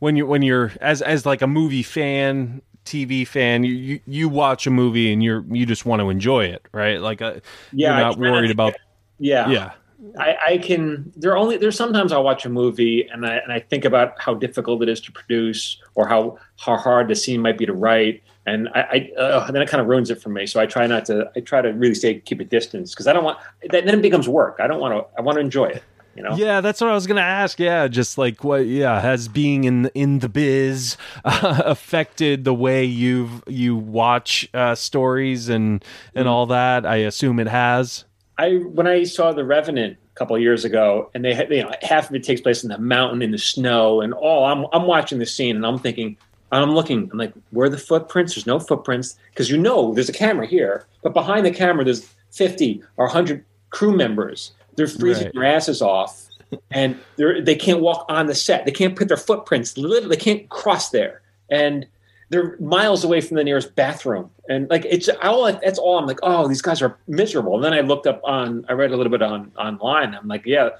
when you when you're as as like a movie fan TV fan you you, you watch a movie and you're you just want to enjoy it right like uh, Yeah, you're not worried about Yeah. yeah I, I can. There are only there's sometimes I'll watch a movie and I and I think about how difficult it is to produce or how how hard the scene might be to write, and I, I uh, then it kind of ruins it for me. So I try not to. I try to really stay keep a distance because I don't want that. Then it becomes work. I don't want to. I want to enjoy it. You know. Yeah, that's what I was gonna ask. Yeah, just like what? Yeah, has being in in the biz uh, <laughs> affected the way you've you watch uh, stories and and Mm-hmm. all that? I assume it has. I when I saw The Revenant a couple of years ago, and they had you know half of it takes place in the mountain in the snow, and all I'm I'm watching the scene and I'm thinking. I'm looking. I'm like, where are the footprints? There's no footprints because you know there's a camera here, but behind the camera there's 50 or 100 crew members. They're freezing Right. their asses off, and they're they can't walk on the set. They can't put their footprints. Literally, they can't cross there, and they're miles away from the nearest bathroom. And like it's all that's all. I'm like, oh, these guys are miserable. And then I looked up on. I read a little bit on online. I'm like, yeah.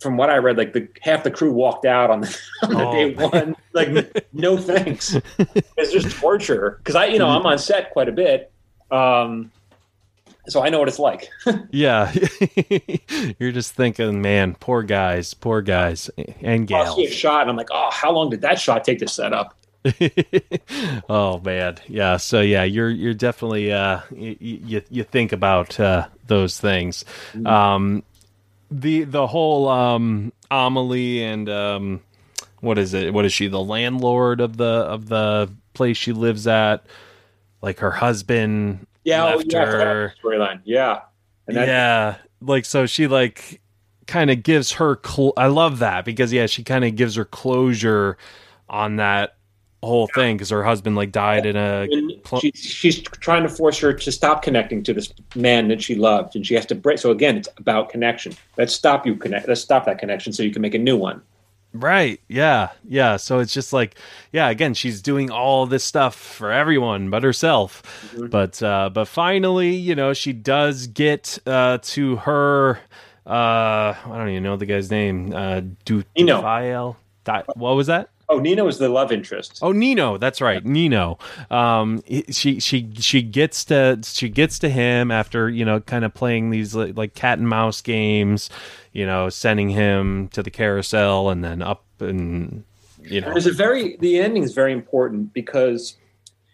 From what I read, like the half the crew walked out on the, <laughs> on the Oh, day man. one. Like, no thanks. <laughs> It's just torture. Because I, you know, I'm on set quite a bit. Um, so I know what it's like. <laughs> Yeah. You're just thinking, man, poor guys, poor guys and I'll see a gals. shot, and I'm like, oh, how long did that shot take to set up? <laughs> oh man. Yeah, so yeah, you're you're definitely uh you you, you think about uh those things. Um the the whole um Amelie and um what is it? What is she? The landlord of the of the place she lives at? Like her husband Yeah, oh, yeah, I forgot about her. storyline. Yeah, yeah like so she like kind of gives her cl- i love that because yeah she kind of gives her closure on that whole thing because her husband like died in a Pl- she, she's trying to force her to stop connecting to this man that she loved, and she has to break. So again, it's about connection. Let's stop you connect. Let's stop that connection so you can make a new one. right yeah yeah so it's just like yeah again she's doing all this stuff for everyone but herself Mhm. but uh but finally you know she does get uh to her uh i don't even know the guy's name uh du Nino. Dufayel? Di- what was that Oh, Nino is the love interest. Oh, Nino, that's right, Nino. Um, she she she gets to she gets to him after you know kind of playing these like, like cat and mouse games, you know, sending him to the carousel and then up and you know There's a very the ending is very important because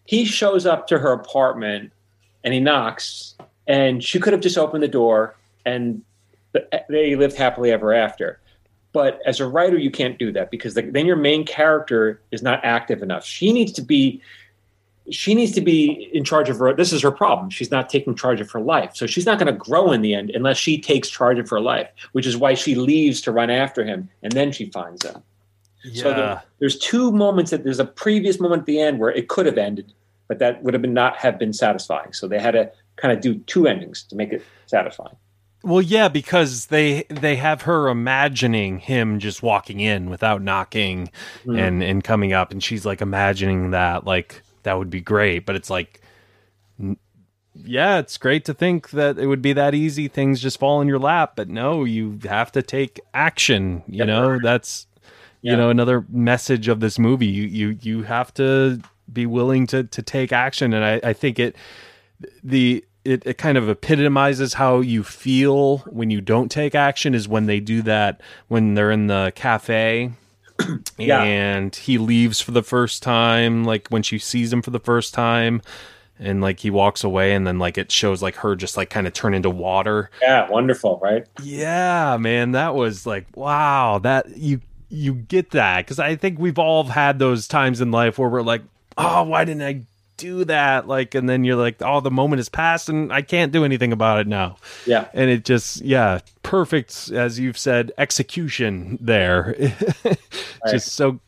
he shows up to her apartment and he knocks, and she could have just opened the door and they lived happily ever after. But as a writer, you can't do that because the, then your main character is not active enough. She needs to be she needs to be in charge of her this is her problem she's not taking charge of her life so she's not going to grow in the end unless she takes charge of her life which is why she leaves to run after him and then she finds him so yeah there, there's two moments that there's a previous moment at the end where it could have ended, but that would have been not have been satisfying. So they had to kind of do two endings to make it satisfying. Well yeah because they they have her imagining him just walking in without knocking Hmm. and and coming up and she's like imagining that like that would be great but it's like n- yeah it's great to think that it would be that easy things just fall in your lap but no you have to take action you Yep. know that's you know another message of this movie you you you have to be willing to to take action and i i think it the it, it kind of epitomizes how you feel when you don't take action is when they do that when they're in the cafe <clears throat> Yeah. and he leaves for the first time like when she sees him for the first time and like he walks away and then like it shows like her just like kind of turn into water Yeah, wonderful, right? yeah man that was like wow that you you get that because i think we've all had those times in life where we're like oh why didn't i do that like and then you're like oh the moment has passed and i can't do anything about it now Yeah, and it just yeah perfect as you've said execution there <laughs> just so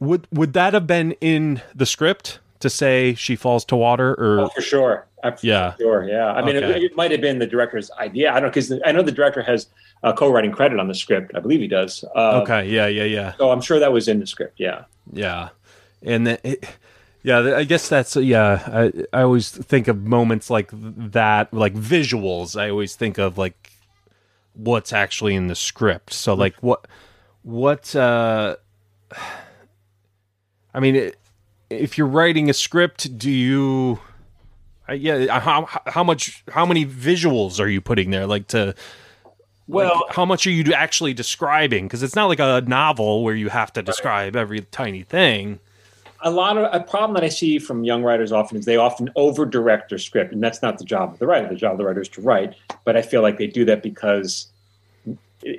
would would that have been in the script to say she falls to water or oh, for sure. I- for Yeah. sure. Yeah, I mean, Okay. it, it might have been the director's idea. I don't know because I know the director has a co-writing credit on the script. I believe he does. Uh, okay yeah yeah yeah So I'm sure that was in the script. Yeah. Yeah, and then it, yeah, I guess that's yeah. I I always think of moments like that, like visuals. I always think of like what's actually in the script. So like what what uh I mean, if you're writing a script, do you? Uh, yeah, how how much how many visuals are you putting there? Like to Well, like, how much are you actually describing? Because it's not like a novel where you have to describe every tiny thing. A lot of a problem that I see from young writers often is they often over direct their script, and that's not the job of the writer. The job of the writer is to write, but I feel like they do that because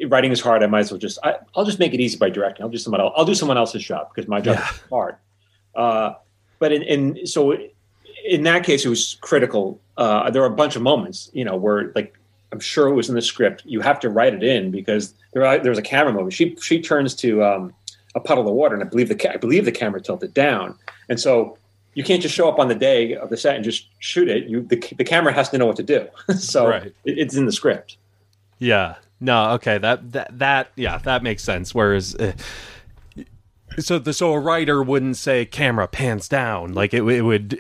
writing is hard. I might as well just I, I'll just make it easy by directing. I'll do someone else. I'll do someone else's job because my job Yeah. is hard. Uh, but in, in so in that case, it was critical. Uh, there were a bunch of moments, you know, where like I'm sure it was in the script. You have to write it in because there there was a camera moment. She she turns to um, a puddle of water, and I believe the I believe the camera tilted down, and so you can't just show up on the day of the set and just shoot it. You the, the camera has to know what to do. <laughs> so right. it, it's in the script. Yeah. No. Okay. That that that yeah that makes sense. Whereas. Uh, so the so a writer wouldn't say camera pans down like it, it would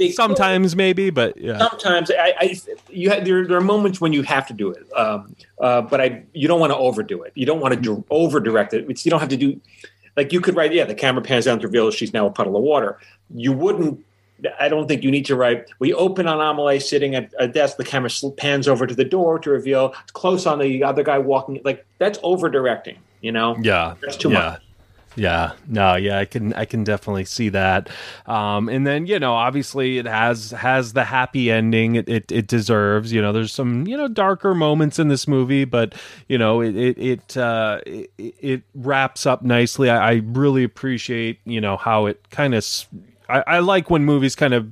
<laughs> sometimes maybe but yeah. sometimes I, I you have, there, there are moments when you have to do it um, uh, but I you don't want to overdo it you don't want to over direct it it's, you don't have to do like you could write yeah the camera pans down to reveal she's now a puddle of water you wouldn't I don't think you need to write. We open on Amelie sitting at a desk. The camera pans over to the door to reveal close on the other guy walking. Like that's over directing. You know. Yeah. That's too yeah. much. Yeah, no, yeah, I can, I can definitely see that. Um, and then you know, obviously, it has has the happy ending it, it, it deserves. You know, there's some you know darker moments in this movie, but you know, it it it, uh, it, it wraps up nicely. I, I, really appreciate you know how it kind of. I, I like when movies kind of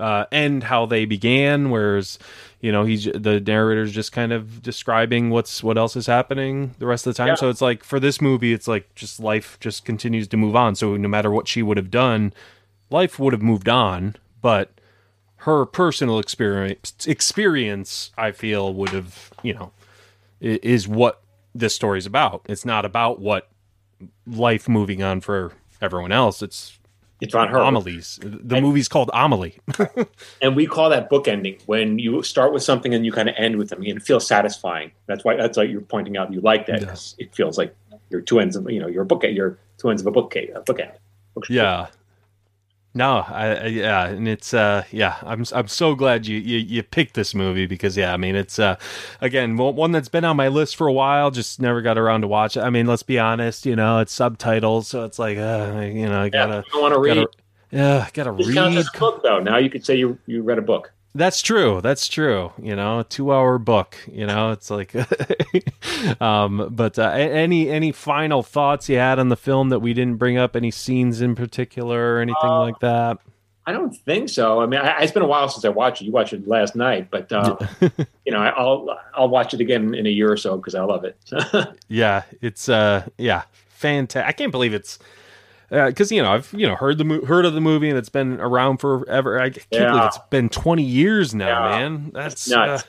uh, end how they began, whereas you know he's the narrator's just kind of describing what's what else is happening the rest of the time. Yeah. so it's like for this movie it's like just life just continues to move on. So no matter what she would have done life would have moved on but her personal experience experience i feel would have you know is what this story's about. It's not about what life moving on for everyone else. It's it's on her. Amelie's. The and, movie's called Amelie. <laughs> and we call that book ending when you start with something and you kind of end with something and it feels satisfying. That's why that's why you're pointing out you like that because yeah. it feels like you're two ends of you know your book you're two ends of a book a book end. Yeah, no, I, I, yeah, and it's uh yeah, I'm I'm so glad you, you you picked this movie because yeah, I mean it's uh again one that's been on my list for a while, just never got around to watch it. I mean, let's be honest, you know, it's subtitles, so it's like uh you know, I gotta yeah, want to read. Gotta, yeah, gotta this read. Counts as a book though. Now you could say you you read a book. That's true. That's true. You know, a two-hour book. You know, it's like. <laughs> um, but uh, any any final thoughts you had on the film that we didn't bring up? Any scenes in particular or anything uh, like that? I don't think so. I mean, I, it's been a while since I watched it. You watched it last night, but uh, <laughs> you know, I'll I'll watch it again in a year or so because I love it. <laughs> yeah, it's uh, yeah, fantastic. I can't believe it's because uh, you know I've you know heard the mo- heard of the movie and it's been around forever. I can't yeah. believe it's been twenty years now, yeah. man. That's uh,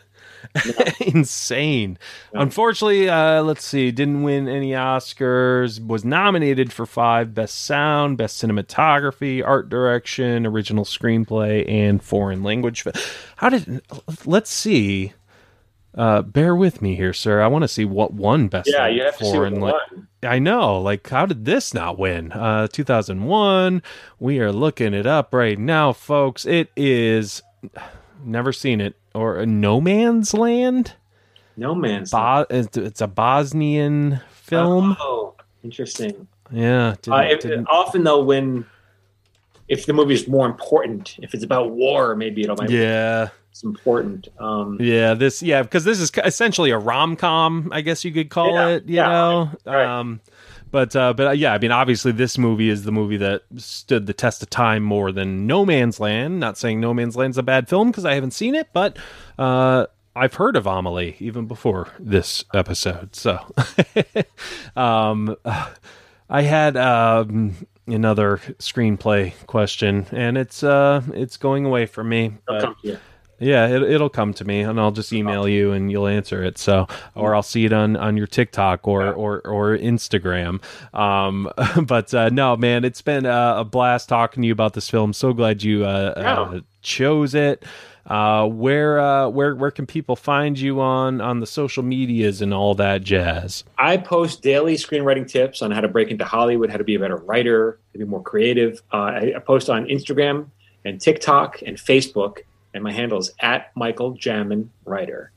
<laughs> insane. Yeah. Unfortunately, uh, let's see, didn't win any Oscars. Was nominated for five: best sound, best cinematography, art direction, original screenplay, and foreign language. How did? Let's see. Uh, bear with me here, sir. I want to see what won best. Yeah, you have foreign to see what won. I know. Like, how did this not win? Uh, 2001. We are looking it up right now, folks. It is. Never seen it or No Man's Land. No Man's Bo- It's a Bosnian film. Oh, interesting. Yeah. Didn't, uh, didn't... Often though, when if the movie is more important, if it's about war, maybe it'll. Might yeah it's important. Um, yeah, this yeah because this is essentially a rom com, I guess you could call yeah, it. You yeah, know, right. um, but uh, but uh, yeah, I mean, obviously, this movie is the movie that stood the test of time more than No Man's Land. Not saying No Man's Land's a bad film because I haven't seen it, but uh, I've heard of Amelie even before this episode. So, <laughs> um, I had um, another screenplay question, and it's uh, it's going away from me. But, yeah, it, it'll come to me, and I'll just email you, and you'll answer it. So, or I'll see it on, on your TikTok or or, or Instagram. Um, <laughs> but uh, no, man, it's been a, a, blast talking to you about this film. So glad you uh, yeah. uh, chose it. Uh, where uh, where where can people find you on on the social medias and all that jazz? I post daily screenwriting tips on how to break into Hollywood, how to be a better writer, to be more creative. Uh, I, I post on Instagram and TikTok and Facebook and my handle is at Michael Jamin Writer,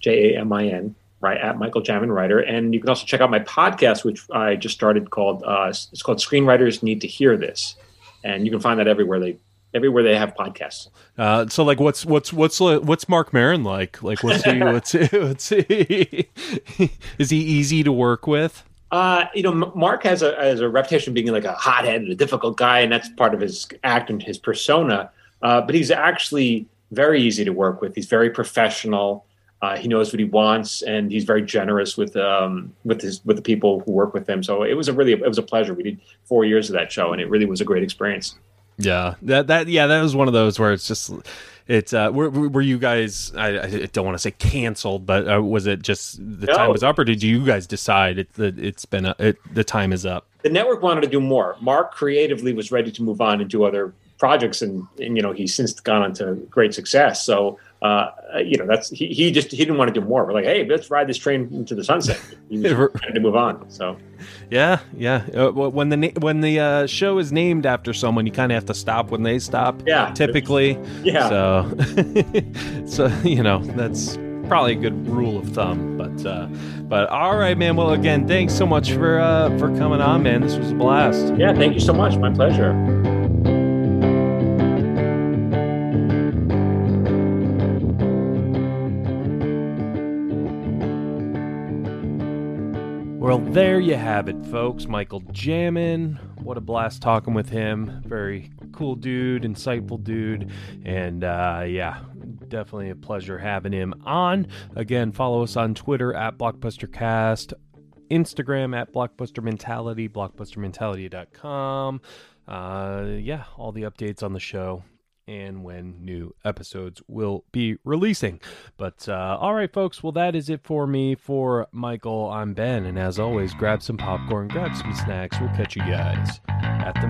J A M I N, right at Michael Jamin Writer. And you can also check out my podcast, which I just started called uh, it's called Screenwriters Need to Hear This, and you can find that everywhere they everywhere they have podcasts. Uh, so like, what's what's what's what's Marc Maron like? Like, what's he? <laughs> what's he, what's he? <laughs> Is he easy to work with? Uh, you know, Marc has a has a reputation of being like a hothead and a difficult guy, and that's part of his act and his persona. Uh, but he's actually very easy to work with. He's very professional. Uh, he knows what he wants, and he's very generous with um, with his with the people who work with him. So it was a really it was a pleasure. We did four years of that show, and it really was a great experience. Yeah, that that yeah, that was one of those where it's just it's uh were, were you guys I, I don't want to say canceled but uh, was it just the no. time was up or did you guys decide it, that it's been a, it, the time is up the network wanted to do more Marc creatively was ready to move on and do other projects and, and you know he's since gone on to great success so uh, you know, that's he, he just he didn't want to do more. We're like, hey, let's ride this train into the sunset. He <laughs> to move on. So, yeah, yeah. Uh, when the when the uh, show is named after someone, you kind of have to stop when they stop. Yeah, typically. Yeah. So, <laughs> so you know, that's probably a good rule of thumb. But uh, but all right, man. Well, again, thanks so much for uh, for coming on, man. This was a blast. Yeah, thank you so much. My pleasure. Well, there you have it, folks. Michael Jamin. What a blast talking with him. Very cool dude, insightful dude. And uh, yeah, definitely a pleasure having him on. Again, follow us on Twitter at BlockbusterCast, Instagram at Blockbuster Mentality, blockbustermentality.com. Uh, yeah, all the updates on the show and when new episodes will be releasing. But uh, all right, folks. Well, that is it for me. For Michael, I'm Ben, and as always, grab some popcorn, grab some snacks. We'll catch you guys at the